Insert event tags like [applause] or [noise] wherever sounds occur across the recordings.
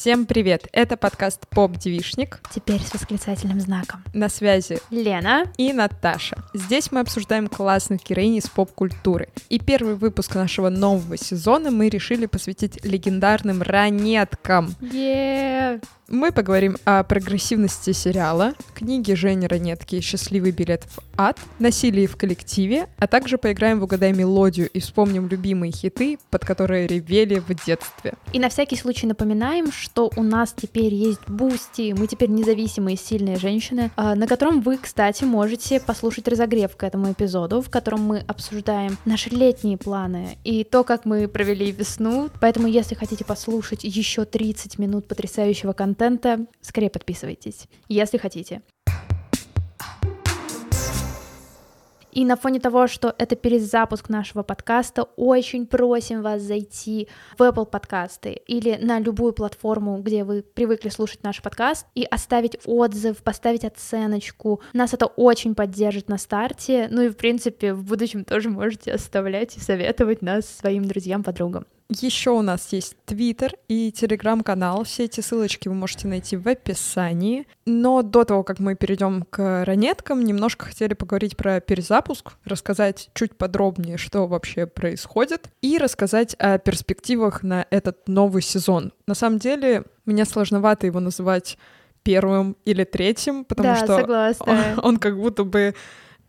Всем привет! Это подкаст «Поп-девишник». Теперь с восклицательным знаком. На связи Лена и Наташа. Здесь мы обсуждаем классных героинь из поп-культуры. И первый выпуск нашего нового сезона мы решили посвятить легендарным ранеткам. Yeah. Мы поговорим о прогрессивности сериала, книге Жени Ранетки «Счастливый билет в ад», насилии в коллективе, а также поиграем в «Угадай мелодию» и вспомним любимые хиты, под которые ревели в детстве. И на всякий случай напоминаем, что у нас теперь есть Boosty, мы теперь независимые сильные женщины, а, на котором вы, кстати, можете послушать разогрев к этому эпизоду, в котором мы обсуждаем наши летние планы и то, как мы провели весну. Поэтому, если хотите послушать еще 30 минут потрясающего контента, контента, скорее подписывайтесь, если хотите. И на фоне того, что это перезапуск нашего подкаста, очень просим вас зайти в Apple подкасты или на любую платформу, где вы привыкли слушать наш подкаст, и оставить отзыв, поставить оценочку. Нас это очень поддержит на старте. Ну и, в принципе, в будущем тоже можете оставлять и советовать нас своим друзьям, подругам. Еще у нас есть Твиттер и Телеграм-канал. Все эти ссылочки вы можете найти в описании. Но до того, как мы перейдем к ранеткам, немножко хотели поговорить про перезапуск, рассказать чуть подробнее, что вообще происходит, и рассказать о перспективах на этот новый сезон. На самом деле, мне сложновато его называть первым или третьим, потому да, что согласна. Он, он как будто бы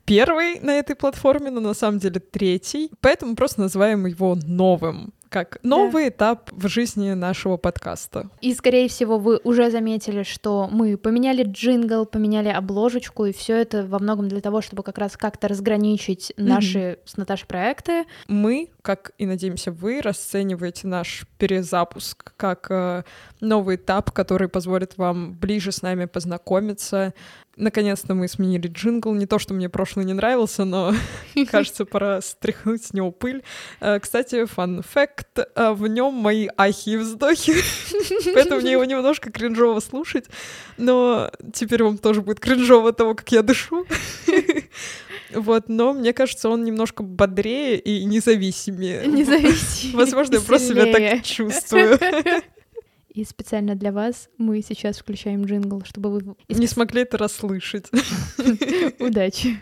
первый на этой платформе, но на самом деле третий. Поэтому просто называем его новым как новый да. этап в жизни нашего подкаста. И, скорее всего, вы уже заметили, что мы поменяли джингл, поменяли обложечку, и все это во многом для того, чтобы как раз как-то разграничить наши mm-hmm. с Наташей проекты. Мы, как и надеемся, вы расцениваете наш перезапуск как э, новый этап, который позволит вам ближе с нами познакомиться, Наконец-то мы сменили джингл. Не то, что мне прошлый не нравился, но, [laughs] кажется, пора стряхнуть с него пыль. Э, кстати, фан факт, э, в нем мои ахи и вздохи, [laughs] поэтому мне его немножко кринжово слушать, но теперь вам тоже будет кринжово того, как я дышу. [laughs] Вот, но мне кажется, он немножко бодрее и независимее. Независимее. Возможно, я просто себя так чувствую. И специально для вас мы сейчас включаем джингл, чтобы вы... Не смогли это расслышать. [laughs] Удачи.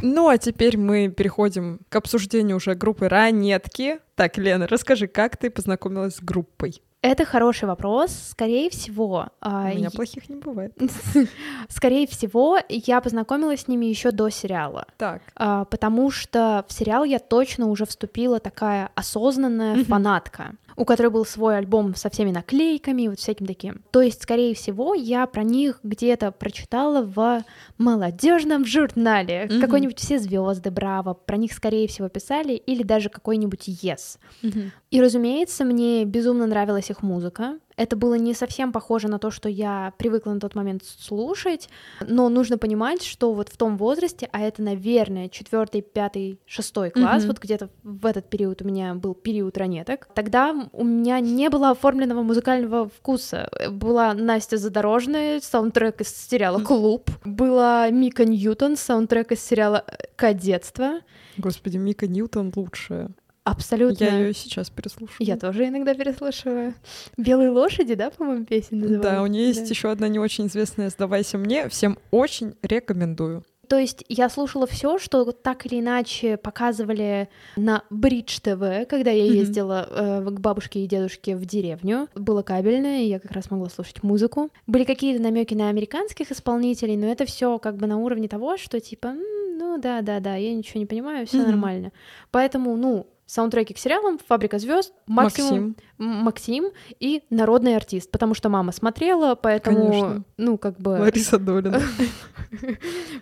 Ну, а теперь мы переходим к обсуждению уже группы «Ранетки». Так, Лена, расскажи, как ты познакомилась с группой? Это хороший вопрос. Скорее всего... А, У меня я... плохих не бывает. [laughs] Скорее всего, я познакомилась с ними еще до сериала. Так. А, потому что в сериал я точно уже вступила такая осознанная фанатка у которой был свой альбом со всеми наклейками, вот всяким таким. То есть, скорее всего, я про них где-то прочитала в молодежном журнале. Mm-hmm. Какой-нибудь все звезды, браво, про них, скорее всего, писали, или даже какой-нибудь Yes. Mm-hmm. И, разумеется, мне безумно нравилась их музыка. Это было не совсем похоже на то, что я привыкла на тот момент слушать, но нужно понимать, что вот в том возрасте, а это, наверное, четвертый, пятый, шестой класс, mm-hmm. вот где-то в этот период у меня был период ранеток, тогда у меня не было оформленного музыкального вкуса. Была Настя Задорожная, саундтрек из сериала «Клуб», была Мика Ньютон, саундтрек из сериала «Кадетство». Господи, Мика Ньютон лучшая. Абсолютно. Я ее сейчас переслушиваю. Я тоже иногда переслушиваю. Белые лошади, да, по-моему, песня называется? Да, у нее есть да. еще одна не очень известная «Сдавайся мне». Всем очень рекомендую. То есть я слушала все, что так или иначе показывали на Бридж ТВ, когда я ездила э, к бабушке и дедушке в деревню. Было кабельное, и я как раз могла слушать музыку. Были какие-то намеки на американских исполнителей, но это все как бы на уровне того, что типа, ну да, да, да, я ничего не понимаю, все mm-hmm. нормально. Поэтому, ну, саундтреки к сериалам «Фабрика звезд», максимум Максим. Максим и народный артист, потому что мама смотрела, поэтому, Конечно. ну, как бы... Лариса Долина. [laughs]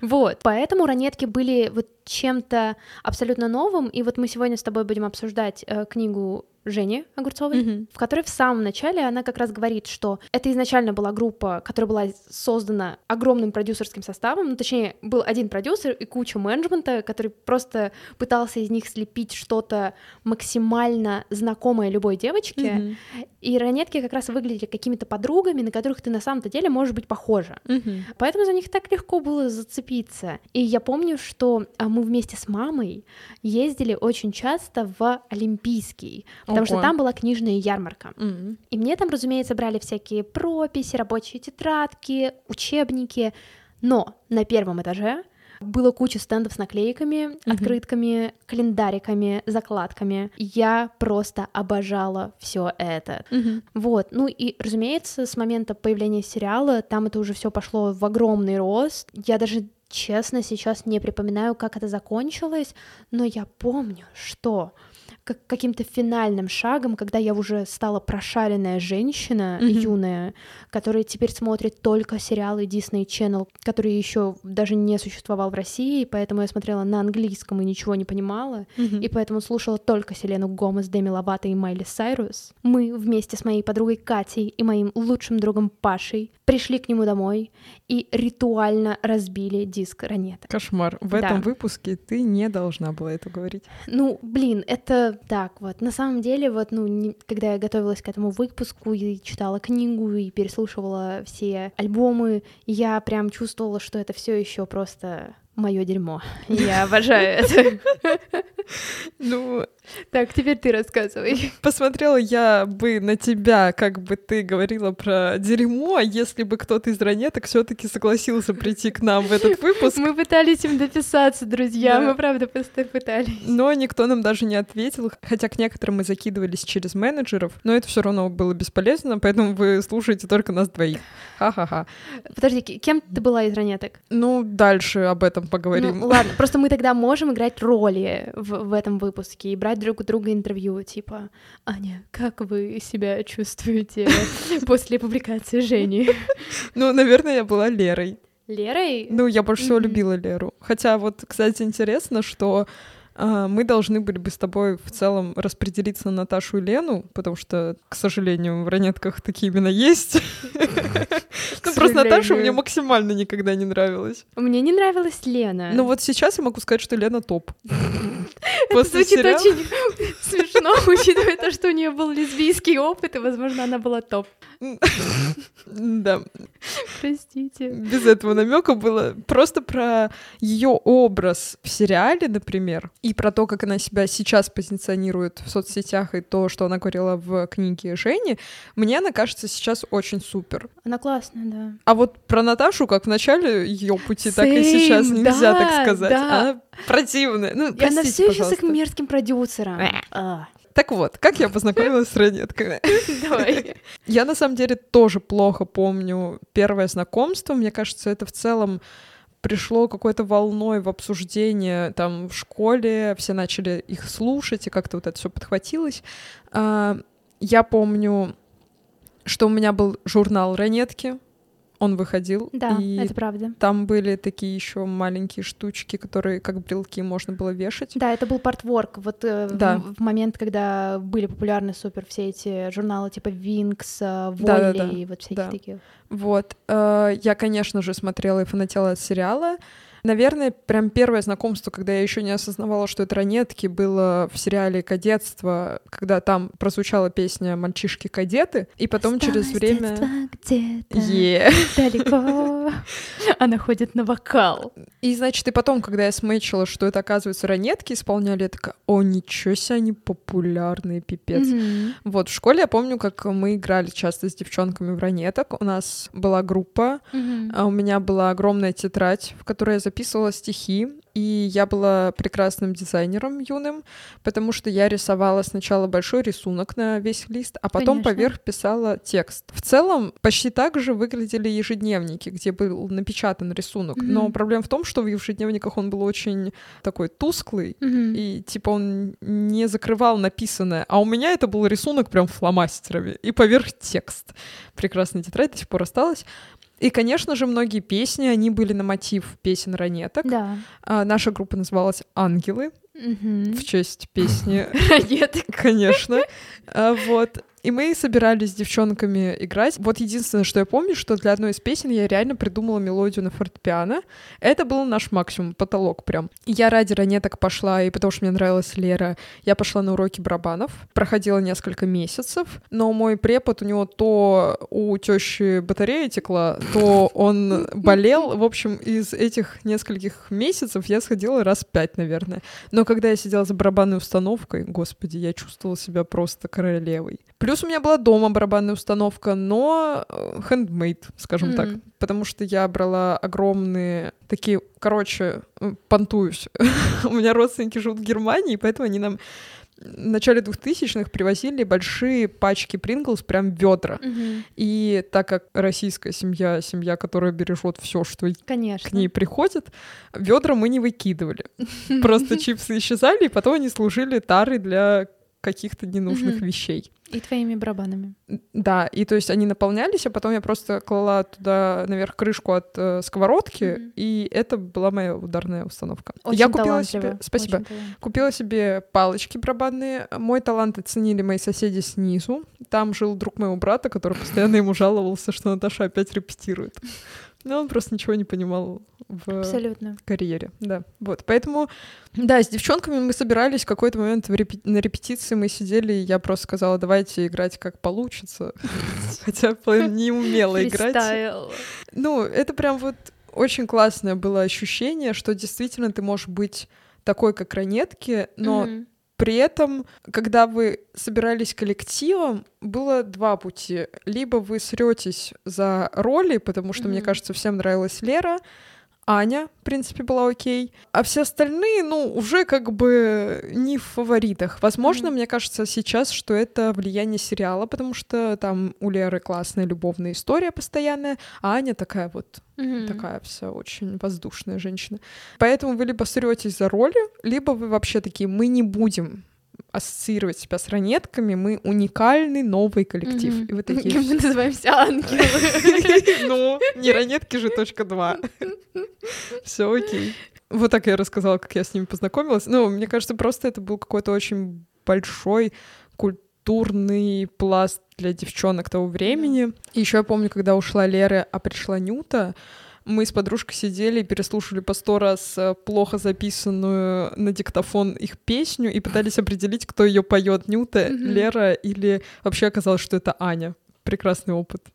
Вот, поэтому ранетки были вот чем-то абсолютно новым, и вот мы сегодня с тобой будем обсуждать э, книгу Жени Огурцовой, mm-hmm. в которой в самом начале она как раз говорит, что это изначально была группа, которая была создана огромным продюсерским составом, ну, точнее, был один продюсер и куча менеджмента, который просто пытался из них слепить что-то максимально знакомое любой девочке, mm-hmm. и ранетки как раз выглядели какими-то подругами, на которых ты на самом-то деле можешь быть похожа. Mm-hmm. Поэтому за них так легко было зацепиться. И я помню, что а, мы вместе с мамой ездили очень часто в Олимпийский, потому что там была книжная ярмарка. М. И мне там, разумеется, брали всякие прописи, рабочие тетрадки, учебники. Но на первом этаже было куча стендов с наклейками, открытками, календариками, закладками. Я просто обожала все это. Мгм. Вот, ну и, разумеется, с момента появления сериала там это уже все пошло в огромный рост. Я даже честно сейчас не припоминаю, как это закончилось, но я помню, что как каким-то финальным шагом, когда я уже стала прошаренная женщина, Мгм. юная, которая теперь смотрит только сериалы Disney Channel, который еще даже не существовал в России, поэтому я смотрела на английском и ничего не понимала Мгм. и поэтому слушала только Селену Гомес, Деми Ловато и Майли Сайрус. Мы вместе с моей подругой Катей и моим лучшим другом Пашей пришли к нему домой и ритуально разбили диск ранета. Кошмар. В Да. этом выпуске ты не должна была это говорить. Ну, блин, это так вот. На самом деле, вот, ну, не- когда я готовилась к этому выпуску и читала книгу и переслушивала все альбомы, я прям чувствовала, что это все еще просто мое дерьмо. [laughs] Я обожаю это. Ну, Так, теперь ты рассказывай. посмотрела я бы на тебя, как бы ты говорила про дерьмо, если бы кто-то из ранеток все таки согласился прийти к нам в этот выпуск. Мы пытались им дописаться, друзья. Да. Мы правда просто пытались. Но никто нам даже не ответил, хотя к некоторым мы закидывались через менеджеров, но это все равно было бесполезно, поэтому вы слушаете только нас двоих. Ха-ха-ха. Подожди, кем ты была из ранеток? Ну, дальше об этом поговорим. Ну, ладно, просто мы тогда можем играть роли в, в этом выпуске и брать друг у друга интервью, типа, Аня, как вы себя чувствуете [laughs] после публикации Жени? Ну, наверное, я была Лерой. Лерой? Ну, я больше всего любила Леру. Хотя вот, кстати, интересно, что мы должны были бы с тобой в целом распределиться на Наташу и Лену, потому что, к сожалению, в ранетках такие имена есть. Ну, просто Наташа мне максимально никогда не нравилась. Мне не нравилась Лена. Ну вот сейчас я могу сказать, что Лена топ. [laughs] это звучит очень смешно, [laughs] учитывая то, что у нее был лесбийский опыт, и, возможно, она была топ. [laughs] Да, Простите. без этого намека было просто про ее образ в сериале, например, и про то, как она себя сейчас позиционирует в соцсетях и то, что она говорила в книге Жени, мне она кажется сейчас очень супер. Она классная, да. А вот про Наташу, как в начале ее пути, так и Same, сейчас нельзя да, так сказать. да. Она противная. Ну, И она простите, все еще с их мерзким продюсером. А, Так вот, как я познакомилась с ранетками? [laughs] Давай. Я на самом деле тоже плохо помню первое знакомство. Мне кажется, это в целом пришло какой-то волной в обсуждение там в школе, все начали их слушать, и как-то вот это все подхватилось. А, Я помню, что у меня был журнал «Ранетки», он выходил, Да, и это правда. там были такие еще маленькие штучки, которые как брелки можно было вешать. Да, это был партворк. Вот э, в- Да. в, момент, когда были популярны супер все эти журналы типа Винкс, Волли Да-да-да. и вот всяких Да. таких. Вот. э, Я, конечно же, смотрела и фанатела от сериала. Наверное, прям первое знакомство, когда я еще не осознавала, что это ранетки, было в сериале «Кадетство», когда там прозвучала песня «Мальчишки-кадеты», и потом через Осталось время... детство где-то Е. далеко. [laughs] Она ходит на вокал. И, значит, и потом, когда я смычила, что это, оказывается, ранетки исполняли, я такая, о, ничего себе, они популярные, пипец. Мгм. Вот, в школе я помню, как мы играли часто с девчонками в ранеток. У нас была группа. А У меня была огромная тетрадь, в которой я записывала стихи, и я была прекрасным дизайнером юным, потому что я рисовала сначала большой рисунок на весь лист, а потом Конечно. поверх писала текст. В целом почти так же выглядели ежедневники, где был напечатан рисунок. Но Мгм. проблема в том, что в ежедневниках он был очень такой тусклый, Мгм. и типа он не закрывал написанное, а у меня это был рисунок прям фломастерами и поверх текст. Прекрасная тетрадь до сих пор осталась. И, конечно же, многие песни, они были на мотив песен ранеток. Да. А, наша группа называлась «Ангелы» Мгм. в честь песни, [laughs] Ранеток. конечно. А, Вот. И мы собирались с девчонками играть. Вот единственное, что я помню, что для одной из песен я реально придумала мелодию на фортепиано. Это был наш максимум, потолок прям. Я ради ранеток пошла, и потому что мне нравилась Лера, я пошла на уроки барабанов. Проходила несколько месяцев, но мой препод, у него то у тещи батарея текла, то он болел. В общем, из этих нескольких месяцев я сходила раз пять, наверное. Но когда я сидела за барабанной установкой, господи, я чувствовала себя просто королевой. Плюс у меня была дома барабанная установка, но handmade, э, скажем mm-hmm. так. Потому что я брала огромные такие, короче, э, понтуюсь. [laughs] у меня родственники живут в Германии, поэтому они нам в начале 2000-х привозили большие пачки Принглс, прям ведра. Угу. И так как российская семья, семья, которая бережет все, что Конечно. к ней приходит, ведра мы не выкидывали. [laughs] Просто чипсы исчезали, и потом они служили тарой для каких-то ненужных mm-hmm. вещей. И твоими барабанами. Да, и то есть они наполнялись, а потом я просто клала туда наверх крышку от э, сковородки, mm-hmm. и это была моя ударная установка. Очень я купила себе, спасибо, купила себе палочки барабанные. Мой талант оценили мои соседи снизу. Там жил друг моего брата, который постоянно ему жаловался, что Наташа опять репетирует. Но он просто ничего не понимал в Абсолютно. карьере. Да, вот. Поэтому, да, с девчонками мы собирались в какой-то момент в репи... на репетиции, мы сидели, и я просто сказала, давайте играть как получится. [laughs] Хотя не умела играть. Ну, это прям вот очень классное было ощущение, что действительно ты можешь быть такой, как ранетки, но при этом, когда вы собирались коллективом, было два пути. Либо вы сретесь за роли, потому что, mm-hmm. мне кажется, всем нравилась Лера, Аня, в принципе, была окей. А все остальные, ну, уже как бы не в фаворитах. Возможно, mm-hmm. мне кажется сейчас, что это влияние сериала, потому что там у Леры классная любовная история постоянная, а Аня такая вот, mm-hmm. такая вся очень воздушная женщина. Поэтому вы либо сретесь за роли, либо вы вообще такие, мы не будем ассоциировать себя с ранетками, мы уникальный новый коллектив. Mm-hmm. И вы такие... Мы называемся ангелы. Ну, не ранетки же точка два. Все окей. Вот так я рассказала, как я с ними познакомилась. Ну, мне кажется, просто это был какой-то очень большой культурный пласт для девчонок того времени. И еще я помню, когда ушла Лера, а пришла Нюта, мы с подружкой сидели и переслушали по сто раз э, плохо записанную на диктофон их песню и пытались определить, кто ее поет, Нюта, mm-hmm. Лера или вообще оказалось, что это Аня. Прекрасный опыт.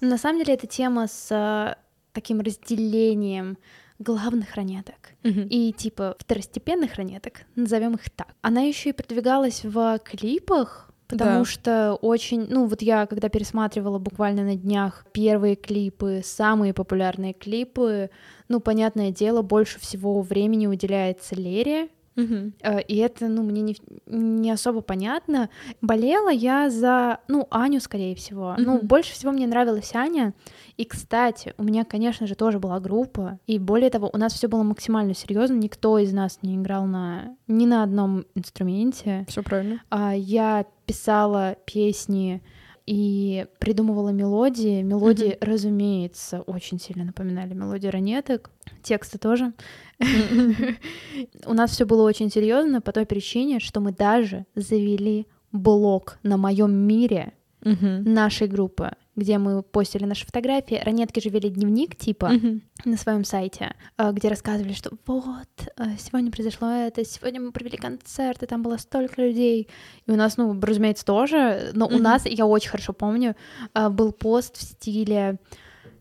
На самом деле эта тема с э, таким разделением главных ранеток uh-huh. и типа второстепенных ранеток, назовем их так. Она еще и продвигалась в клипах Потому да. что очень, ну вот я когда пересматривала буквально на днях первые клипы, самые популярные клипы, ну понятное дело, больше всего времени уделяется Лере, Угу. И это, ну, мне не, не особо понятно. Болела я за, ну, Аню, скорее всего. Угу. Ну, больше всего мне нравилась Аня. И, кстати, у меня, конечно же, тоже была группа. И более того, у нас все было максимально серьезно. Никто из нас не играл на ни на одном инструменте. Все правильно. А, я писала песни и придумывала мелодии. Мелодии, mm-hmm. разумеется, очень сильно напоминали мелодии ранеток. Тексты тоже. [laughs] У нас все было очень серьезно по той причине, что мы даже завели блог на моем мире нашей группы где мы постили наши фотографии. Ранетки же вели дневник, типа, mm-hmm. на своем сайте, э, где рассказывали, что вот, э, сегодня произошло это, сегодня мы провели концерт, и там было столько людей. И у нас, ну, разумеется, тоже, но mm-hmm. у нас, я очень хорошо помню, э, был пост в стиле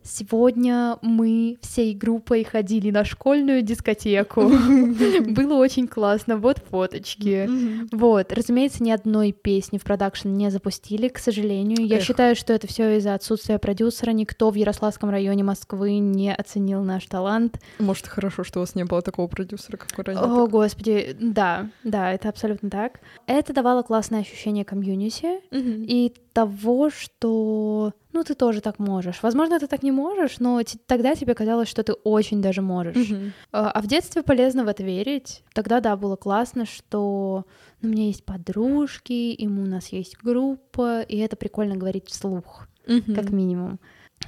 Сегодня мы всей группой ходили на школьную дискотеку. [laughs] Было очень классно. Вот фоточки. Вот. Разумеется, ни одной песни в продакшн не запустили, к сожалению. Я считаю, что это все из-за отсутствия продюсера. Никто в Ярославском районе Москвы не оценил наш талант. Может, хорошо, что у вас не было такого продюсера, как у ранее. О, господи, да, да, это абсолютно так. Это давало классное ощущение комьюнити и того, что ну ты тоже так можешь. Возможно, ты так не можешь, но тогда тебе казалось, что ты очень даже можешь. Mm-hmm. А в детстве полезно в это верить. Тогда, да, было классно, что ну, у меня есть подружки, и у нас есть группа, и это прикольно говорить вслух, mm-hmm. как минимум.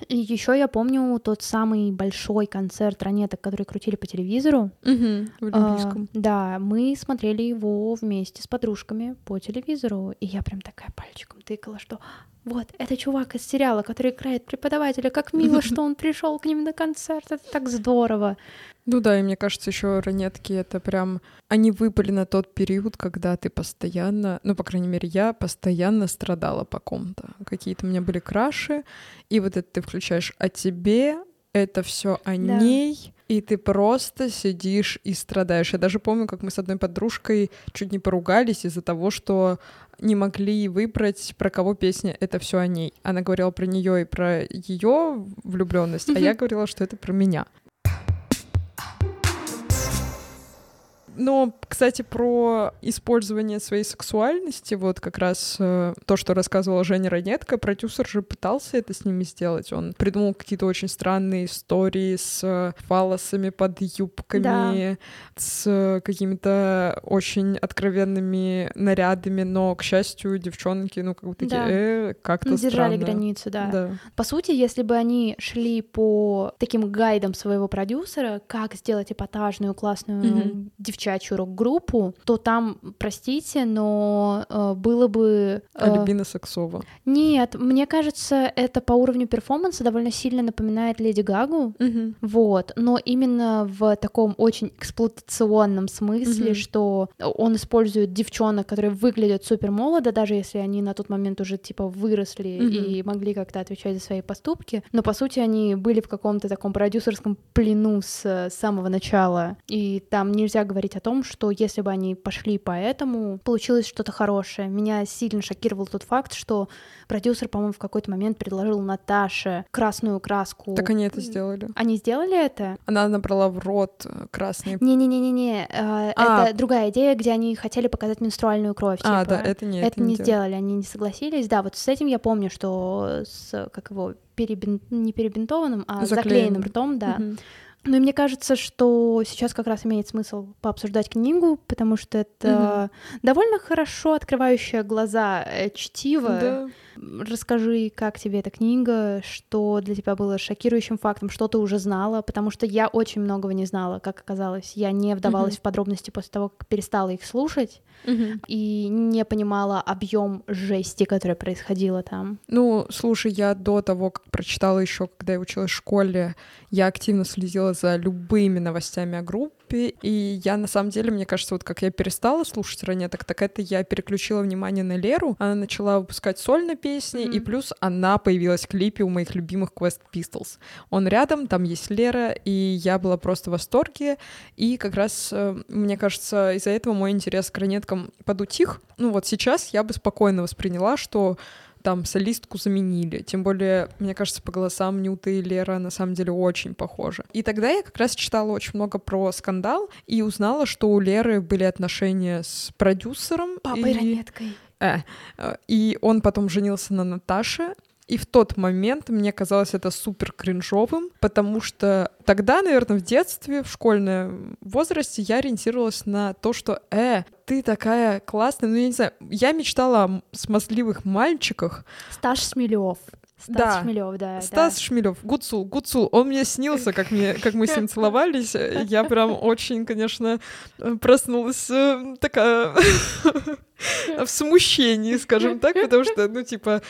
И еще я помню тот самый большой концерт ранеток, который крутили по телевизору. Угу, в А, да, мы смотрели его вместе с подружками по телевизору, и я прям такая пальчиком тыкала, что вот, это чувак из сериала, который играет преподавателя, как мило, [laughs] что он пришел к ним на концерт, это так здорово. Ну да, и мне кажется, еще ранетки это прям... Они выпали на тот период, когда ты постоянно, ну, по крайней мере, я постоянно страдала по ком-то. Какие-то у меня были краши, и вот это ты включаешь о тебе, это все о Да. ней, и ты просто сидишь и страдаешь. Я даже помню, как мы с одной подружкой чуть не поругались из-за того, что не могли выбрать, про кого песня это все о ней. Она говорила про нее и про ее влюбленность, а я говорила, что это про меня. Но, кстати, про использование своей сексуальности, вот как раз э, то, что рассказывала Женя Ранетка, продюсер же пытался это с ними сделать. Он придумал какие-то очень странные истории с э, фалосами под юбками, с какими-то очень откровенными нарядами, но, к счастью, девчонки, ну, как бы такие, Да. «Э, как-то Ну, держали странно». границу, да. Да. По сути, если бы они шли по таким гайдам своего продюсера, как сделать эпатажную классную Мгм. Девчачью рок-группу, то там, простите, но э, было бы... э, Альбина Саксова. Нет, мне кажется, это по уровню перформанса довольно сильно напоминает Леди Гагу. Вот, но именно в таком очень эксплуатационном смысле, Мгм. что он использует девчонок, которые выглядят супер молодо, даже если они на тот момент уже типа выросли Мгм. и могли как-то отвечать за свои поступки. Но по сути они были в каком-то таком продюсерском плену с э, самого начала. И там нельзя говорить о том, что если бы они пошли по этому, получилось что-то хорошее. Меня сильно шокировал тот факт, что продюсер, по-моему, в какой-то момент предложил Наташе красную краску. Так они это сделали. Они сделали это? Она набрала в рот э, красный... Не-не-не-не-не, э, А. это другая идея, где они хотели показать менструальную кровь. А, типа. да, это не это не делали. сделали, они не согласились. Да, вот с этим я помню, что с, как его, перебин... не перебинтованным, а Заклеенным. заклеенным ртом, да. Мгм. Ну и мне кажется, что сейчас как раз имеет смысл пообсуждать книгу, потому что это довольно хорошо открывающая глаза э, чтиво. Да. Расскажи, как тебе эта книга, что для тебя было шокирующим фактом, что ты уже знала, потому что я очень многого не знала, как оказалось. Я не вдавалась Мгм. в подробности после того, как перестала их слушать, Мгм. и не понимала объем жести, которая происходила там. Ну, слушай, я до того, как прочитала еще, когда я училась в школе, я активно следила за любыми новостями о группе, и я на самом деле, мне кажется, вот как я перестала слушать ранеток, так это я переключила внимание на Леру, она начала выпускать сольные песни, и Мгм. плюс она появилась в клипе у моих любимых Quest Pistols. Он рядом, там есть Лера, и я была просто в восторге, и как раз, э, мне кажется, из-за этого мой интерес к ранеткам подутих. Ну вот сейчас я бы спокойно восприняла, что там солистку заменили. Тем более, мне кажется, по голосам Нюта и Лера на самом деле очень похожи. И тогда я как раз читала очень много про скандал и узнала, что у Леры были отношения с продюсером. Папой и... ранеткой. Э, э, и он потом женился на Наташе. И в тот момент мне казалось это супер кринжовым, потому что тогда, наверное, в детстве, в школьном возрасте я ориентировалась на то, что, э, ты такая классная, ну, я не знаю, я мечтала о смазливых мальчиках, Стас Шмелев. Стас Да. Шмелев, да. Стас Шмелев, Гуцул, Гуцул, он мне снился, как, мне, как мы с ним целовались. Я прям очень, конечно, проснулась э, такая [laughs] в смущении, скажем так, потому что, ну, типа,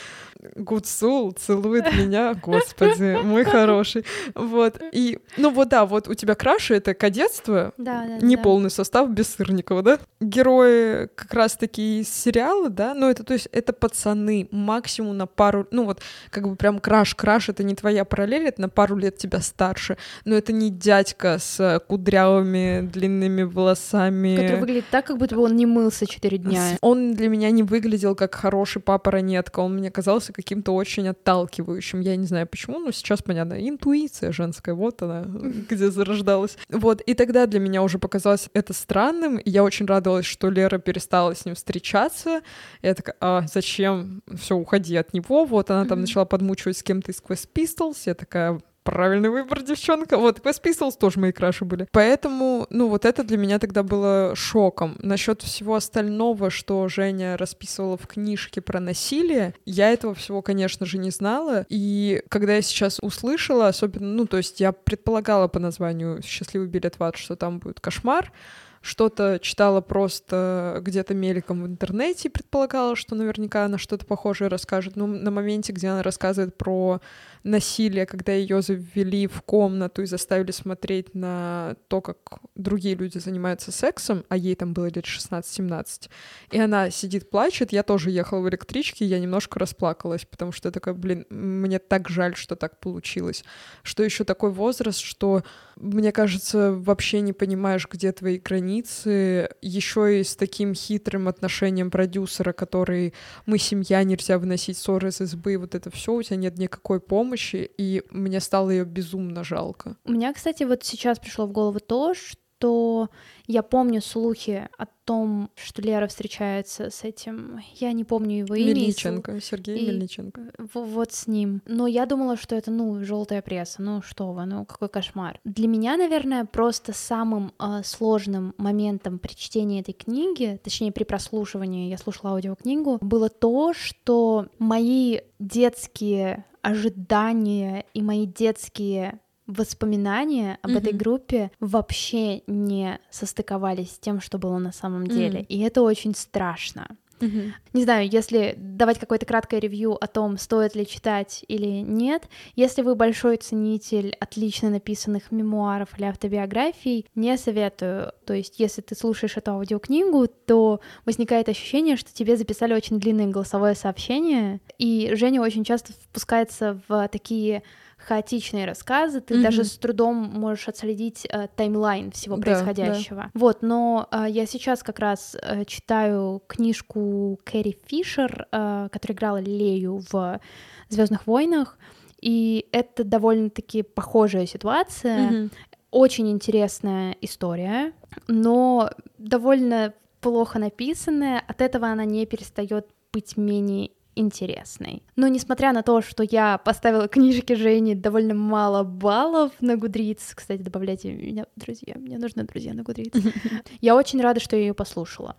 Гуцул целует меня, господи, мой хороший. Вот, и, ну вот да, вот у тебя краши — это кадетство, Да, да, не да. полный состав без Сырникова, да? Герои как раз-таки из сериала, да, но это, то есть, это пацаны максимум на пару, ну вот, как бы прям краш-краш, это не твоя параллель, это на пару лет тебя старше, но это не дядька с э, кудрявыми длинными волосами. Который выглядит так, как будто бы он не мылся 4 дня. Он для меня не выглядел как хороший папа ранетка, он мне казался каким-то очень отталкивающим. Я не знаю почему, но сейчас понятно. Интуиция женская, вот она, [laughs] где зарождалась. Вот, и тогда для меня уже показалось это странным, и я очень радовалась, что Лера перестала с ним встречаться. Я такая, а зачем? Все, уходи от него. Вот она там начала подмучивать с кем-то из Quest Pistols. Я такая, правильный выбор, девчонка. Вот, Space Pistols тоже мои краши были. Поэтому, ну, вот это для меня тогда было шоком. Насчет всего остального, что Женя расписывала в книжке про насилие, я этого всего, конечно же, не знала. И когда я сейчас услышала, особенно, ну, то есть я предполагала по названию «Счастливый билет в ад», что там будет кошмар, что-то читала просто где-то мельком в интернете и предполагала, что наверняка она что-то похожее расскажет. Но на моменте, где она рассказывает про насилие, когда ее завели в комнату и заставили смотреть на то, как другие люди занимаются сексом, а ей там было лет 16-17, и она сидит, плачет, я тоже ехала в электричке, и я немножко расплакалась, потому что я такая, блин, мне так жаль, что так получилось. Что еще такой возраст, что, мне кажется, вообще не понимаешь, где твои границы, еще и с таким хитрым отношением продюсера, который мы семья, нельзя выносить ссоры из избы, вот это все, у тебя нет никакой помощи, помощи, и мне стало ее безумно жалко. У меня, кстати, вот сейчас пришло в голову то, что я помню слухи о том, что Лера встречается с этим, я не помню его имя. Мельниченко, Сергей и... Мельниченко. Вот с ним. Но я думала, что это, ну, желтая пресса, ну что вы, ну какой кошмар. Для меня, наверное, просто самым э, сложным моментом при чтении этой книги, точнее при прослушивании, я слушала аудиокнигу, было то, что мои детские ожидания и мои детские воспоминания об mm-hmm. этой группе вообще не состыковались с тем, что было на самом деле. Mm-hmm. И это очень страшно. Mm-hmm. Не знаю, если давать какое-то краткое ревью о том, стоит ли читать или нет. Если вы большой ценитель отлично написанных мемуаров или автобиографий, не советую. То есть, если ты слушаешь эту аудиокнигу, то возникает ощущение, что тебе записали очень длинное голосовое сообщение, и Женя очень часто впускается в такие хаотичные рассказы, ты mm-hmm. даже с трудом можешь отследить э, таймлайн всего происходящего. Да. Вот, но э, я сейчас как раз э, читаю книжку Кэрри Фишер, э, которая играла Лею в Звездных войнах, и это довольно-таки похожая ситуация. Mm-hmm. Очень интересная история, но довольно плохо написанная. От этого она не перестает быть менее интересной. Но несмотря на то, что я поставила книжке Жени довольно мало баллов на Goodreads, кстати, добавляйте меня, друзья, мне нужны друзья на Goodreads, [laughs] я очень рада, что я ее послушала,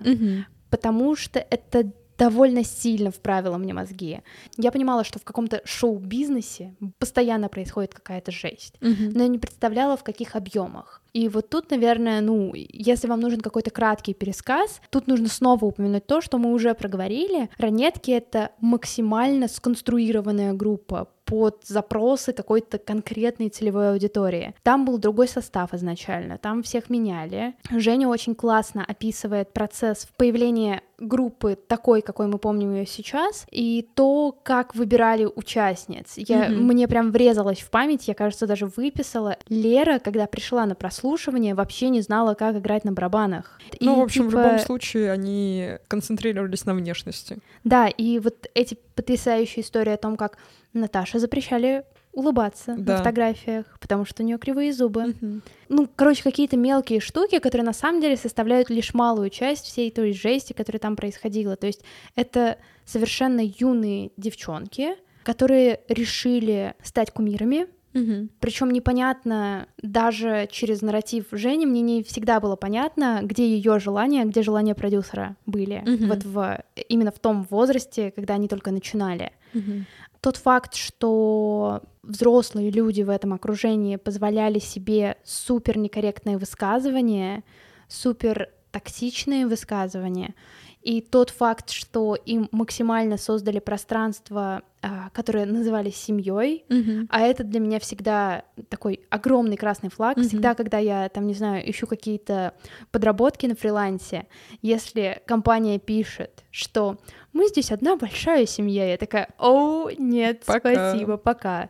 потому что это довольно сильно вправила мне мозги. Я понимала, что в каком-то шоу-бизнесе постоянно происходит какая-то жесть, mm-hmm. но я не представляла, в каких объемах. И вот тут, наверное, ну, если вам нужен какой-то краткий пересказ, тут нужно снова упомянуть то, что мы уже проговорили. Ранетки — это максимально сконструированная группа под запросы какой-то конкретной целевой аудитории. Там был другой состав изначально, там всех меняли. Женя очень классно описывает процесс появления группы такой, какой мы помним ее сейчас, и то, как выбирали участниц. Я, mm-hmm. Мне прям врезалось в память, я, кажется, даже выписала. Лера, когда пришла на прослушивание, вообще не знала, как играть на барабанах. Ну, и, в общем, типа... в любом случае они концентрировались на внешности. Да, и вот эти потрясающие истории о том, как Наташа запрещали улыбаться да. на фотографиях, потому что у нее кривые зубы. Угу. Ну, короче, какие-то мелкие штуки, которые на самом деле составляют лишь малую часть всей той жести, которая там происходила. То есть это совершенно юные девчонки, которые решили стать кумирами. Угу. Причем непонятно даже через нарратив Жени мне не всегда было понятно, где ее желания, где желания продюсера были. Угу. Вот в именно в том возрасте, когда они только начинали. Угу. Тот факт, что взрослые люди в этом окружении позволяли себе супер некорректные высказывания, супер токсичные высказывания, и тот факт, что им максимально создали пространство, а, которое называли семьей, mm-hmm. а это для меня всегда такой огромный красный флаг. Mm-hmm. Всегда, когда я там, не знаю, ищу какие-то подработки на фрилансе, если компания пишет, что мы здесь одна большая семья, я такая, о, нет, пока. спасибо, пока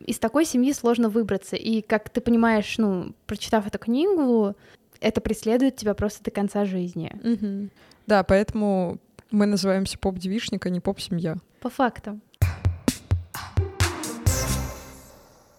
из такой семьи сложно выбраться. И как ты понимаешь, ну, прочитав эту книгу, это преследует тебя просто до конца жизни. Угу. Да, поэтому мы называемся поп-девишник, а не поп-семья. По факту.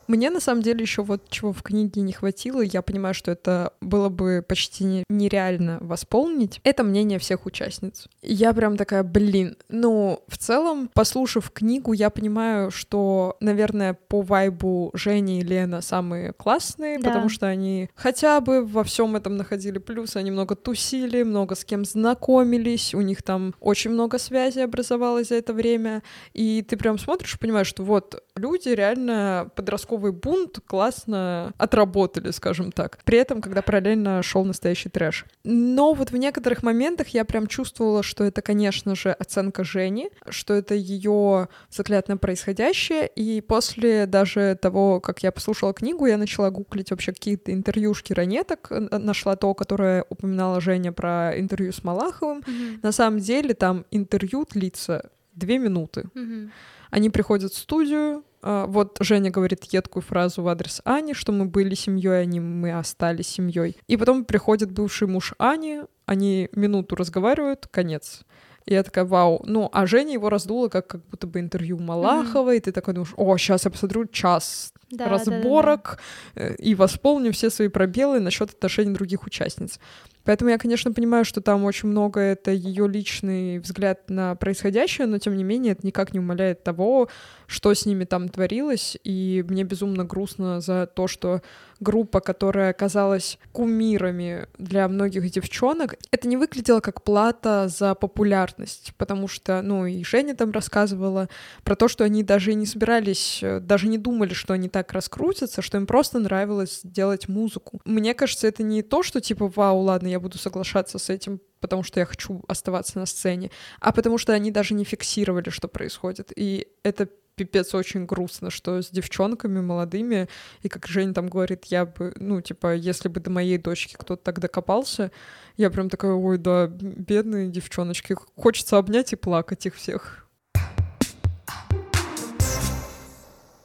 Мне на самом деле еще вот чего в книге не хватило, я понимаю, что это было бы почти нереально восполнить, это мнение всех участниц. Я прям такая, блин, ну, в целом, послушав книгу, я понимаю, что, наверное, по вайбу Женя и Лена самые классные, да. потому что они хотя бы во всем этом находили плюсы, они много тусили, много с кем знакомились, у них там очень много связей образовалось за это время, и ты прям смотришь и понимаешь, что вот люди реально подростковый бунт классно отработали, скажем так. При этом, когда параллельно шел настоящий трэш. Но вот в некоторых моментах я прям чувствовала, что это, конечно же, оценка Жени, что это ее взгляд на происходящее. И после даже того, как я послушала книгу, я начала гуглить вообще какие-то интервьюшки ранеток, нашла то, которое упоминала Женя про интервью с Малаховым. Mm-hmm. На самом деле там интервью длится две минуты. Mm-hmm. Они приходят в студию, вот Женя говорит едкую фразу в адрес Ани, что мы были семьей, а не мы остались семьей. И потом приходит бывший муж Ани, они минуту разговаривают, конец. И я такая, вау. Ну, а Женя его раздула как, как будто бы интервью Малахова, mm-hmm. и ты такой думаешь, о, сейчас я посмотрю час да, разборок да, да, да. и восполню все свои пробелы насчет отношений других участниц. Поэтому я, конечно, понимаю, что там очень много это ее личный взгляд на происходящее, но тем не менее это никак не умаляет того, что с ними там творилось. И мне безумно грустно за то, что группа, которая оказалась кумирами для многих девчонок, это не выглядело как плата за популярность, потому что, ну, и Женя там рассказывала про то, что они даже не собирались, даже не думали, что они так раскрутятся, что им просто нравилось делать музыку. Мне кажется, это не то, что типа, вау, ладно, я буду соглашаться с этим, потому что я хочу оставаться на сцене, а потому что они даже не фиксировали, что происходит. И это пипец очень грустно, что с девчонками молодыми, и как Женя там говорит, я бы, ну, типа, если бы до моей дочки кто-то так докопался, я прям такая, ой, да, бедные девчоночки, хочется обнять и плакать их всех.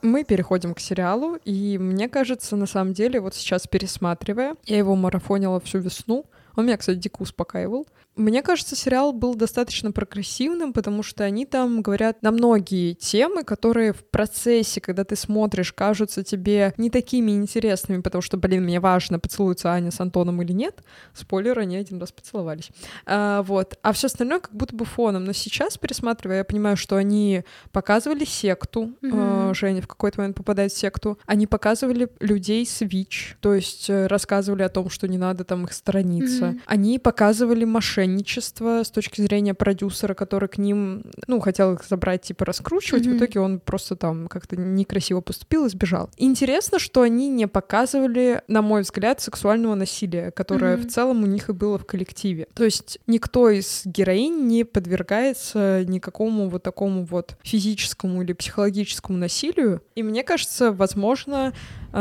Мы переходим к сериалу, и мне кажется, на самом деле, вот сейчас пересматривая, я его марафонила всю весну, он меня, кстати, дико успокаивал. Мне кажется, сериал был достаточно прогрессивным, потому что они там говорят на многие темы, которые в процессе, когда ты смотришь, кажутся тебе не такими интересными, потому что, блин, мне важно, поцелуются Аня с Антоном или нет. Спойлер, они один раз поцеловались. А, вот. А все остальное как будто бы фоном. Но сейчас, пересматривая, я понимаю, что они показывали секту. Mm-hmm. Женя в какой-то момент попадает в секту. Они показывали людей с ВИЧ, то есть э, рассказывали о том, что не надо там их сторониться. Mm-hmm. Они показывали машины мошенничество с точки зрения продюсера, который к ним, ну, хотел их забрать, типа, раскручивать. Mm-hmm. В итоге он просто там как-то некрасиво поступил и сбежал. Интересно, что они не показывали, на мой взгляд, сексуального насилия, которое mm-hmm. в целом у них и было в коллективе. То есть никто из героинь не подвергается никакому вот такому вот физическому или психологическому насилию. И мне кажется, возможно,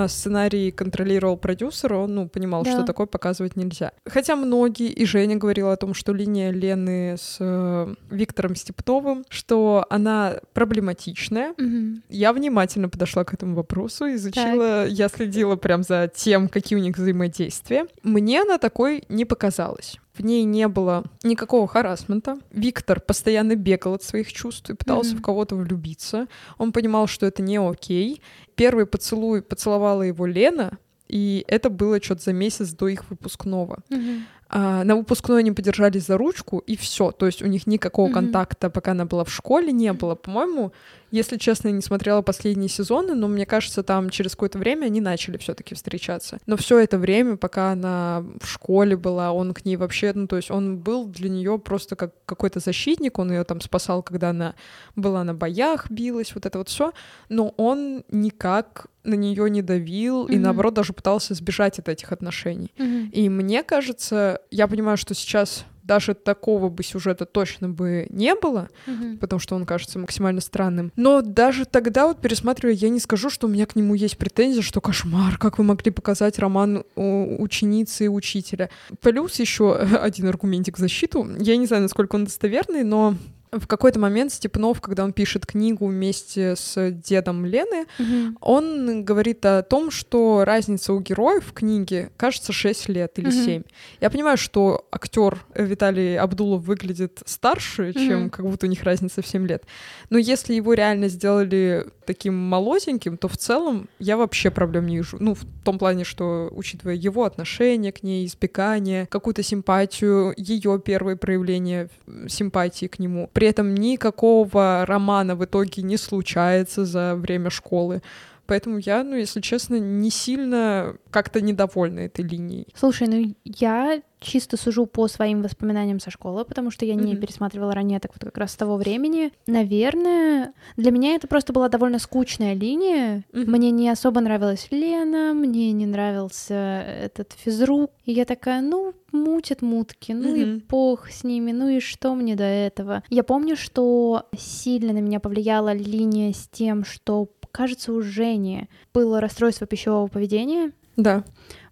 сценарий контролировал продюсер, он, ну, понимал, да. что такое показывать нельзя. Хотя многие, и Женя говорила о том, что линия Лены с э, Виктором Степновым, что она проблематичная. Угу. Я внимательно подошла к этому вопросу, изучила, так. я следила прям за тем, какие у них взаимодействия. Мне она такой не показалась. В ней не было никакого харасмента. Виктор постоянно бегал от своих чувств и пытался mm-hmm. в кого-то влюбиться. Он понимал, что это не окей. Первый поцелуй поцеловала его Лена, и это было что-то за месяц до их выпускного. Mm-hmm. А, на выпускной они подержались за ручку, и все. То есть у них никакого mm-hmm. контакта, пока она была в школе, не было. По-моему, если честно, я не смотрела последние сезоны, но мне кажется, там через какое-то время они начали все-таки встречаться. Но все это время, пока она в школе была, он к ней вообще, ну, то есть он был для нее просто как какой-то защитник, он ее там спасал, когда она была на боях, билась, вот это вот все. Но он никак на нее не давил mm-hmm. и наоборот даже пытался сбежать от этих отношений. Mm-hmm. И мне кажется, я понимаю, что сейчас даже такого бы сюжета точно бы не было, mm-hmm. потому что он кажется максимально странным. Но даже тогда, вот пересматривая, я не скажу, что у меня к нему есть претензия, что кошмар, как вы могли показать роман ученицы и учителя. Плюс еще [laughs] один аргументик в защиту. Я не знаю, насколько он достоверный, но в какой-то момент Степнов, когда он пишет книгу вместе с дедом Лены, Мгм. он говорит о том, что разница у героев в книге, кажется, 6 лет или Мгм. 7. Я понимаю, что актер Виталий Абдулов выглядит старше, чем Мгм. как будто у них разница в 7 лет. Но если его реально сделали таким молоденьким, то в целом я вообще проблем не вижу. Ну, в том плане, что, учитывая его отношение к ней, избегание, какую-то симпатию, ее первые проявления э, симпатии к нему. При этом никакого романа в итоге не случается за время школы. Поэтому я, ну, если честно, не сильно как-то недовольна этой линией. Слушай, ну я чисто сужу по своим воспоминаниям со школы, потому что я не Мгм. пересматривала ранеток вот как раз с того времени. Наверное, для меня это просто была довольно скучная линия. Мгм. Мне не особо нравилась Лена, мне не нравился этот физрук. И я такая, ну, мутят мутки, ну и Мгм. бог с ними, ну и что мне до этого? Я помню, что сильно на меня повлияла линия с тем, что, кажется, у Жени было расстройство пищевого поведения, Да.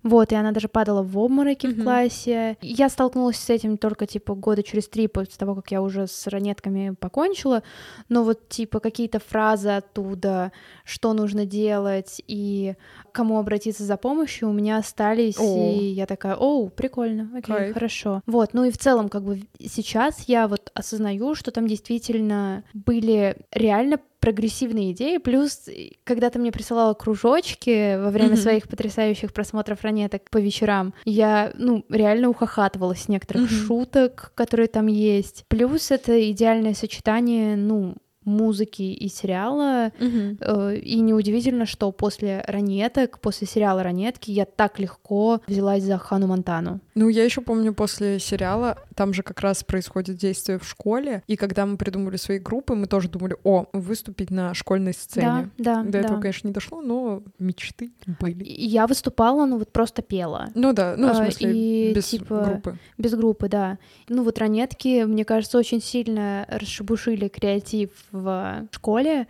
вот, и она даже падала в обмороки в Мгм. классе. Я столкнулась с этим только, типа, года через три после того, как я уже с ранетками покончила. Но вот, типа, какие-то фразы оттуда, что нужно делать и кому обратиться за помощью, у меня остались, О. и я такая, оу, прикольно, окей, Кайф. хорошо. Вот, ну и в целом, как бы, сейчас я вот осознаю, что там действительно были реально прогрессивные идеи, плюс когда ты мне присылала кружочки во время Мгм. своих потрясающих просмотров ранеток по вечерам, я, ну, реально ухахатывала с некоторых Мгм. шуток, которые там есть. Плюс это идеальное сочетание, ну, музыки и сериала. Э, И неудивительно, что после ранеток, после сериала ранетки, я так легко взялась за Хану Монтану. Ну, я еще помню после сериала, там же как раз происходит действие в школе, и когда мы придумали свои группы, мы тоже думали, о, выступить на школьной сцене. Да, да, До да. этого, конечно, не дошло, но мечты были. Я выступала, ну вот просто пела. Ну да, ну в А, смысле, и, без типа, группы. Без группы, да. Ну вот ранетки, мне кажется, очень сильно расшебушили креатив в школе,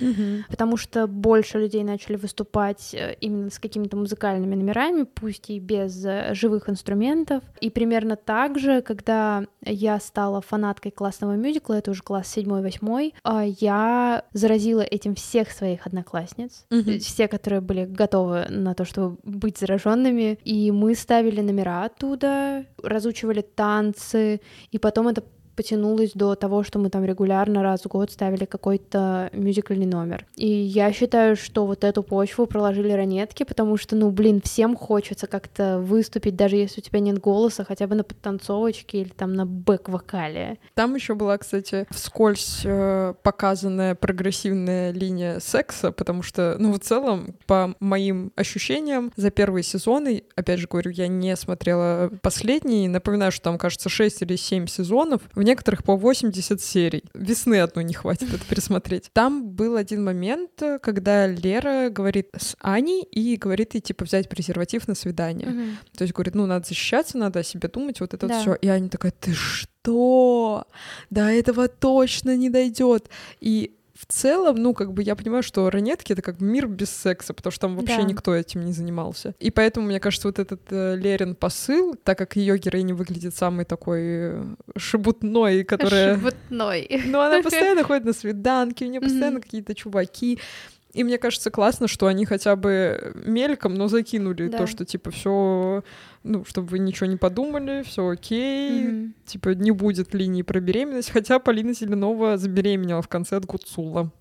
потому что больше людей начали выступать э, именно с какими-то музыкальными номерами, пусть и без э, живых инструментов. И примерно так же, когда я стала фанаткой классного мюзикла, это уже класс 7-8, я заразила этим всех своих одноклассниц, есть все, которые были готовы на то, чтобы быть зараженными, и мы ставили номера оттуда, разучивали танцы, и потом это потянулось до того, что мы там регулярно раз в год ставили какой-то мюзикальный номер. И я считаю, что вот эту почву проложили ранетки, потому что, ну, блин, всем хочется как-то выступить, даже если у тебя нет голоса, хотя бы на подтанцовочке или там на бэк-вокале. Там еще была, кстати, вскользь э, показанная прогрессивная линия секса, потому что, ну, в целом, по моим ощущениям, за первые сезоны, опять же говорю, я не смотрела последние, напоминаю, что там, кажется, 6 или 7 сезонов, некоторых по 80 серий. Весны одной не хватит это пересмотреть. Там был один момент, когда Лера говорит с Аней и говорит ей, типа, взять презерватив на свидание. То есть говорит, ну, надо защищаться, надо о себе думать, вот это Да. все. И Аня такая, ты что? До этого точно не дойдет. И в целом, ну, как бы я понимаю, что ранетки — это как мир без секса, потому что там вообще Да. никто этим не занимался. И поэтому, мне кажется, вот этот э, Лерин посыл, так как ее героиня выглядит самой такой э, шебутной, которая... Шебутной. [laughs] Ну, она [laughs] постоянно ходит на свиданки, у нее постоянно какие-то чуваки. И мне кажется, классно, что они хотя бы мельком, но закинули Да. то, что типа все, ну, чтобы вы ничего не подумали, все окей, Мгм. типа не будет линии про беременность, хотя Полина Зеленова забеременела в конце от Гуцула.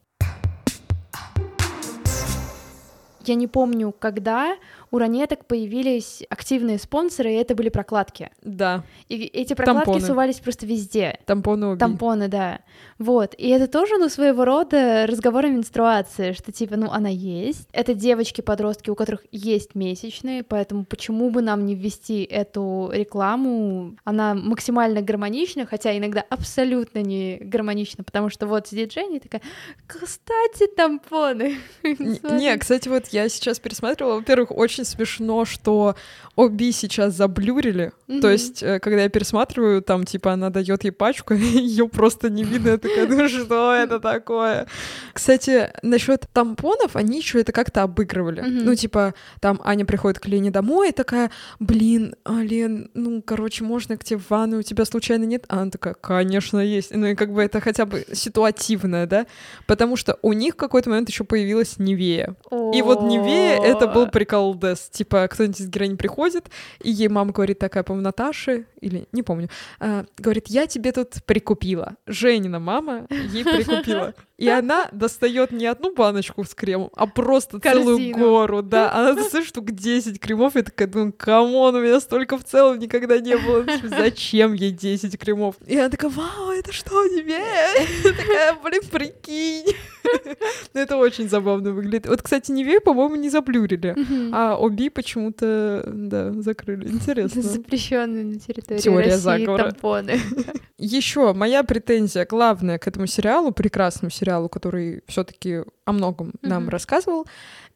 Я не помню, когда у ранеток появились активные спонсоры, и это были прокладки. Да, И эти прокладки Тампоны. сувались просто везде. тампоны обе. Тампоны, да. Вот. И это тоже, ну, своего рода разговор о менструации, что типа, ну, она есть. Это девочки-подростки, у которых есть месячные, поэтому почему бы нам не ввести эту рекламу? Она максимально гармонична, хотя иногда абсолютно не гармонична, потому что вот сидит Женя и такая, кстати, тампоны. [laughs] Не, кстати, вот я сейчас пересматривала, во-первых, очень смешно, что Оби сейчас заблюрили. Мгм. То есть, э, когда я пересматриваю, там, типа, она дает ей пачку, [laughs] ее просто не видно. Я такая, ну что это такое? Кстати, насчет тампонов, они еще это как-то обыгрывали. Мгм. Ну, типа, там Аня приходит к Лене домой и такая, блин, а, Лен, ну, короче, можно к тебе в ванну, у тебя случайно нет? А она такая, конечно, есть. Ну, и как бы это хотя бы ситуативно, да? Потому что у них в какой-то момент еще появилась Невея. И вот Невея — это был прикол Дес. Типа, кто-нибудь из героинь приходит, и ей мама говорит такая, по-моему, Наташи, или не помню, а, говорит, я тебе тут прикупила. Женина мама ей прикупила. И она достает не одну баночку с кремом, а просто целую Корзину. гору, да. Она достает штук 10 кремов, и такая, думаю, come on, у меня столько в целом никогда не было. Зачем ей 10 кремов? И она такая, вау, это что, Nivea? [laughs] Такая, блин, прикинь. [laughs] Ну, Это очень забавно выглядит. Вот, кстати, Nivea, по-моему, не заблюрили. А o.b. почему-то, да, закрыли. Интересно. Запрещенные на территории Теория России тампоны. [laughs] Еще моя претензия главная к этому сериалу, прекрасному сериалу, который все-таки о многом нам рассказывал,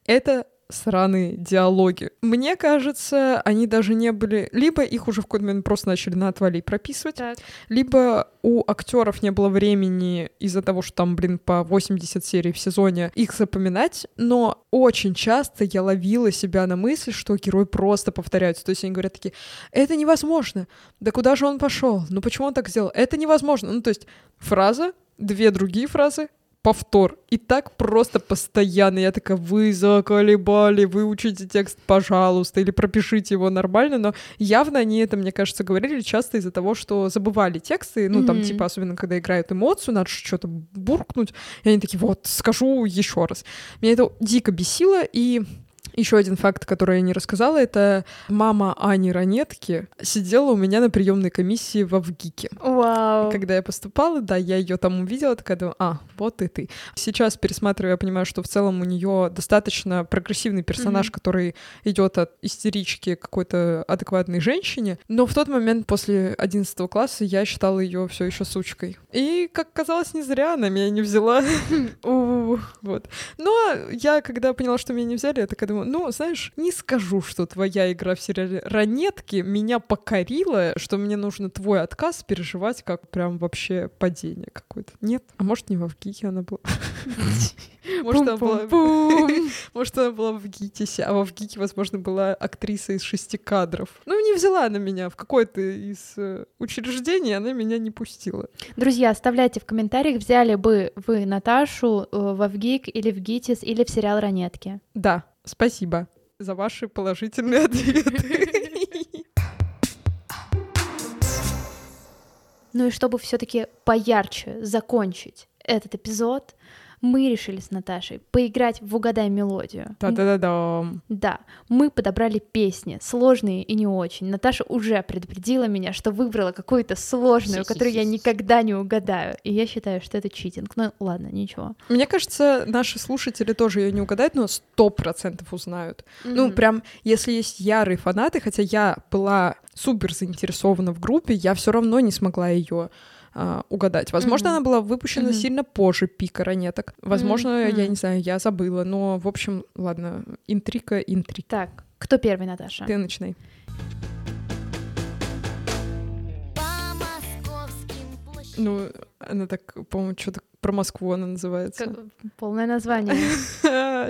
это сраные диалоги. Мне кажется, они даже не были... Либо их уже в какой-то момент просто начали на отвали прописывать, Так. либо у актеров не было времени из-за того, что там, блин, по 80 серий в сезоне их запоминать, но очень часто я ловила себя на мысли, что герои просто повторяются. То есть они говорят такие, это невозможно, да куда же он пошел, ну почему он так сделал, это невозможно. Ну то есть фраза, две другие фразы, повтор. И так просто постоянно. Я такая, вы заколебали, выучите текст, пожалуйста, или пропишите его нормально, но явно они это, мне кажется, говорили часто из-за того, что забывали тексты, ну, там, Мгм. типа, особенно, когда играют эмоцию, надо что-то буркнуть, и они такие, вот, скажу еще раз. Меня это дико бесило, и еще один факт, который я не рассказала, это мама Ани Ранетки сидела у меня на приемной комиссии во ВГИКе. Вау. Когда я поступала, да, я ее там увидела, такая думаю, а, вот и ты. Сейчас пересматриваю, я понимаю, что в целом у нее достаточно прогрессивный персонаж, Мгм. который идет от истерички какой-то адекватной женщине. Но в тот момент после 11 класса я считала ее все еще сучкой. И, как казалось, не зря она меня не взяла. [laughs] Вот. Но я, когда поняла, что меня не взяли, я такая думаю, ну, знаешь, не скажу, что твоя игра в сериале «Ранетки» меня покорила, что мне нужно твой отказ переживать как прям вообще падение какое-то. Нет? А может, не во ВГИКе она была? [laughs] Может, она была... [laughs] Может, она была в ГИТИСе, а во ВГИКе, возможно, была актриса из шести кадров. Ну, не взяла она меня в какое-то из э, учреждений, она меня не пустила. Друзья, оставляйте в комментариях, взяли бы вы Наташу э, во ВГИК или в ГИТИС или в сериал «Ранетки». Да, спасибо за ваши положительные ответы. Ну и чтобы все таки поярче закончить этот эпизод, мы решили с Наташей поиграть в «Угадай мелодию». Да-да-да-да. Да, мы подобрали песни, сложные и не очень. Наташа уже предупредила меня, что выбрала какую-то сложную, которую я никогда не угадаю. И я считаю, что это читинг. Ну ладно, ничего. Мне кажется, наши слушатели тоже ее не угадают, но сто процентов узнают. Ну, Мгм. прям, если есть ярые фанаты, хотя я была супер заинтересована в группе, я все равно не смогла ее угадать. Возможно, Мгм. она была выпущена Мгм. сильно позже пика ранеток. Возможно, я Мгм. не знаю, я забыла. Но, в общем, ладно, интрига, интрига. Так, кто первый, Наташа? Ты начинай. Ну, она так, по-моему, что-то про Москву она называется. Как- Полное название. [laughs]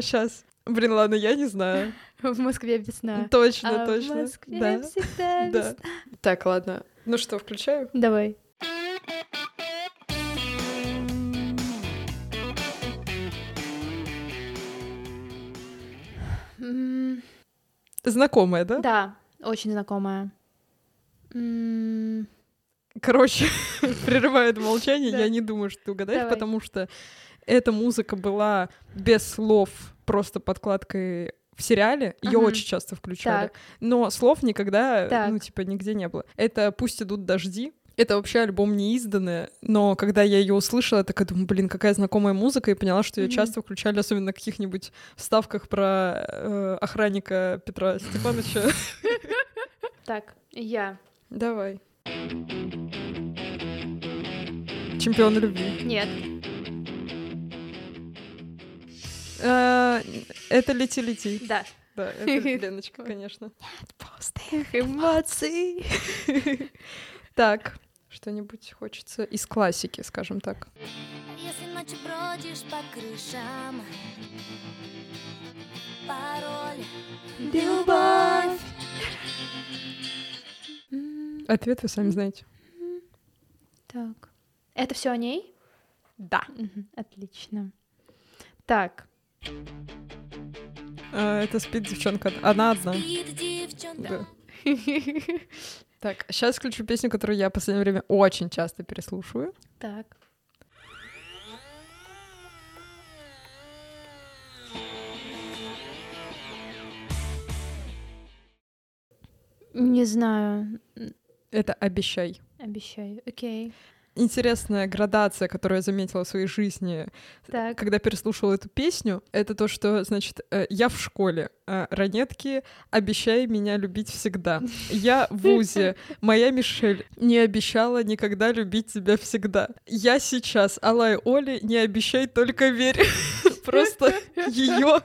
Сейчас. Блин, ладно, я не знаю. В Москве весна. Точно, А точно. в Москве Да. всегда Да. весна. Так, ладно. Ну что, включаю? Давай. Знакомая, да? Да, очень знакомая. Короче, [laughs] прерывает молчание. Я не думаю, что ты угадаешь, Давай. потому что эта музыка была без слов, просто подкладкой в сериале. Ее очень часто включали. Так. Но слов никогда, Так. ну, типа, нигде не было. Это «Пусть идут дожди». Это вообще альбом не изданный, но когда я ее услышала, я такая думаю, блин, какая знакомая музыка, и поняла, что ее Мгм. часто включали, особенно на каких-нибудь вставках про э, охранника Петра Степановича. [laughs] Так, я. Давай. Чемпион любви. Нет. А, Это лети-лети. Да. Да, это [laughs] Леночка, конечно. Пустых эмоций. [laughs] Так, что-нибудь хочется из классики, скажем так. Если ночью бродишь по крышам Пароль Любовь. Ответ вы сами знаете. Так. Это все о ней? Да. Отлично. Так. А, Это спит девчонка. Она одна. Спит девчонка Да. [laughs] Так, сейчас включу песню, которую я в последнее время очень часто переслушиваю. Так. Не знаю. Это «Обещай». Обещаю. Окей. Интересная градация, которую я заметила в своей жизни, Так. когда переслушивала эту песню, это то, что, значит, э, я в школе, а, ранетки, обещай меня любить всегда. Я в ВУЗе, моя Мишель, не обещала никогда любить тебя всегда. Я сейчас, Алай Оли, не обещай, только верь. [laughs] Просто ее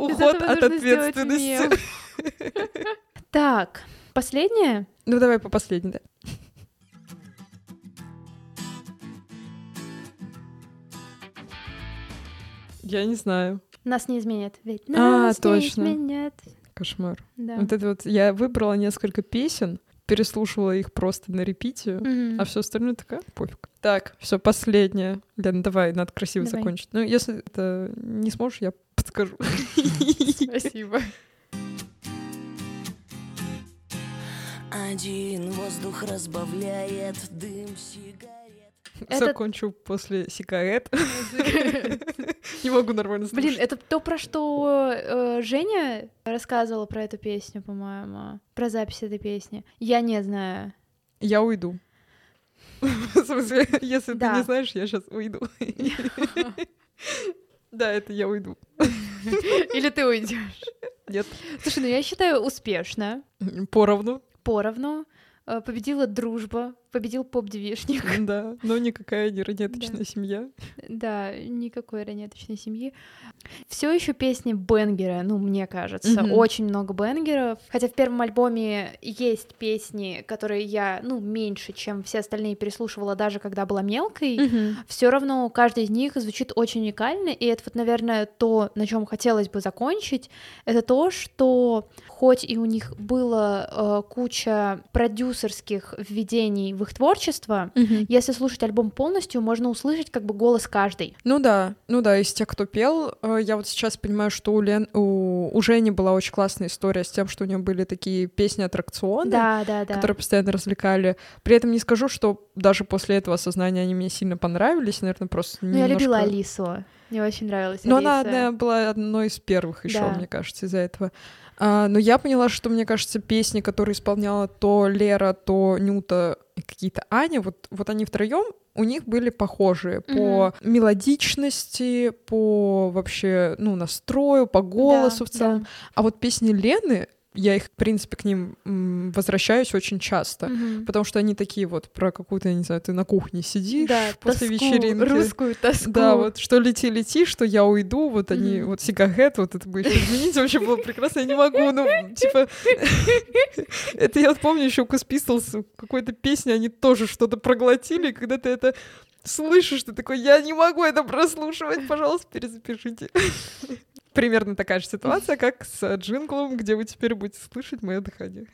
уход от ответственности. [laughs] Так. Последнее? Ну, давай по последней, да. Я не знаю. Нас не изменят. Ведь А, нас не точно. изменят. Кошмар. Да. Вот это вот я выбрала несколько песен, переслушивала их просто на репитию, Мгм. а все остальное такая пофиг. Так, все, последнее. Лен, давай, надо красиво Давай. закончить. Ну, если это не сможешь, я подскажу. Спасибо. Один воздух разбавляет дым сигарет. Это- Закончу после сигарет. [laughs] Не могу нормально Блин, слушать. это то, про что э, Женя рассказывала про эту песню, по-моему. Про запись этой песни. Я не знаю. Я уйду. [laughs] В смысле, если ты не знаешь, я сейчас уйду. [laughs] Да, это я уйду. Или ты уйдешь? Нет. Слушай, ну я считаю успешно. Поровну. Поровну. Э, Победила дружба, победил поп-девишник. Да, но никакая не ранеточная семья. Да, никакой ранеточной семьи. Все еще песни бенгеры, ну, мне кажется. Очень много бенгеров. Хотя в первом альбоме есть песни, которые я, ну, меньше, чем все остальные переслушивала, даже когда была мелкой. Все равно каждый из них звучит очень уникально, и это вот, наверное, то, на чем хотелось бы закончить, это то, что хоть и у них было э, куча продюсерских введений в их творчество, если слушать альбом полностью, можно услышать как бы голос каждой. Ну да, ну да, из тех, кто пел, э, я вот сейчас понимаю, что у, Лен, у, у Жени была очень классная история с тем, что у нее были такие песни-аттракционы, Да, да, да. которые постоянно развлекали. При этом не скажу, что даже после этого осознания они мне сильно понравились, наверное, просто Ну, я любила немножко- Алису. Мне очень нравилась Но она одна была одной из первых еще, Да. мне кажется, из-за этого. А, но я поняла, что, мне кажется, песни, которые исполняла то Лера, то Нюта какие-то Аня, вот, вот они втроем у них были похожие по мелодичности, по вообще, ну, настрою, по голосу в да. целом. А вот песни Лены, я их, в принципе, к ним возвращаюсь очень часто. Мгм. Потому что они такие вот про какую-то, я не знаю, ты на кухне сидишь Да, после тоску, вечеринки. русскую тоску. Да, вот что лети, лети, что я уйду, вот они, Мгм. вот сигарет, вот это бы еще изменить вообще было прекрасно, я не могу, ну, типа, [laughs] это я помню еще у Кус Pistols в какой-то песне они тоже что-то проглотили, когда ты это слышишь, ты такой, я не могу это прослушивать, пожалуйста, перезапишите. [laughs] Примерно такая же ситуация, как с джинглом, где вы теперь будете слышать мое дыхание.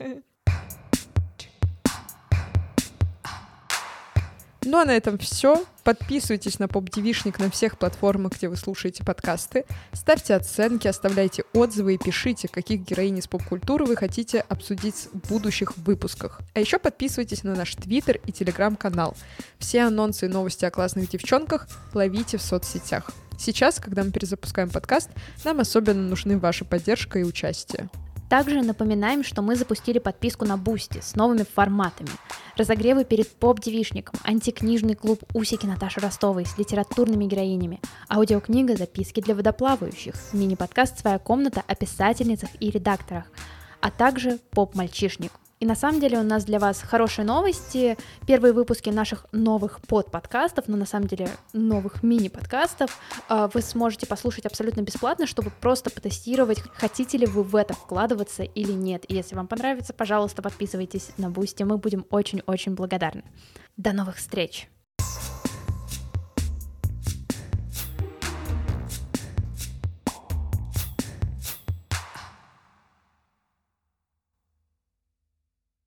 Ну а на этом все. Подписывайтесь на Поп-девичник на всех платформах, где вы слушаете подкасты. Ставьте оценки, оставляйте отзывы и пишите, каких героинь из поп-культуры вы хотите обсудить в будущих выпусках. А еще подписывайтесь на наш твиттер и телеграм-канал. Все анонсы и новости о классных девчонках ловите в соцсетях. Сейчас, когда мы перезапускаем подкаст, нам особенно нужны ваша поддержка и участие. Также напоминаем, что мы запустили подписку на Boosty с новыми форматами. Разогревы перед поп-девичником, антикнижный клуб «Усики» Наташи Ростовой с литературными героинями, аудиокнига «Записки для водоплавающих», мини-подкаст «Своя комната» о писательницах и редакторах, а также поп-мальчишник. И на самом деле у нас для вас хорошие новости. Первые выпуски наших новых под-подкастов, но на самом деле новых мини-подкастов, э, вы сможете послушать абсолютно бесплатно, чтобы просто потестировать, хотите ли вы в это вкладываться или нет. И если вам понравится, пожалуйста, подписывайтесь на Boosty, мы будем очень-очень благодарны. До новых встреч!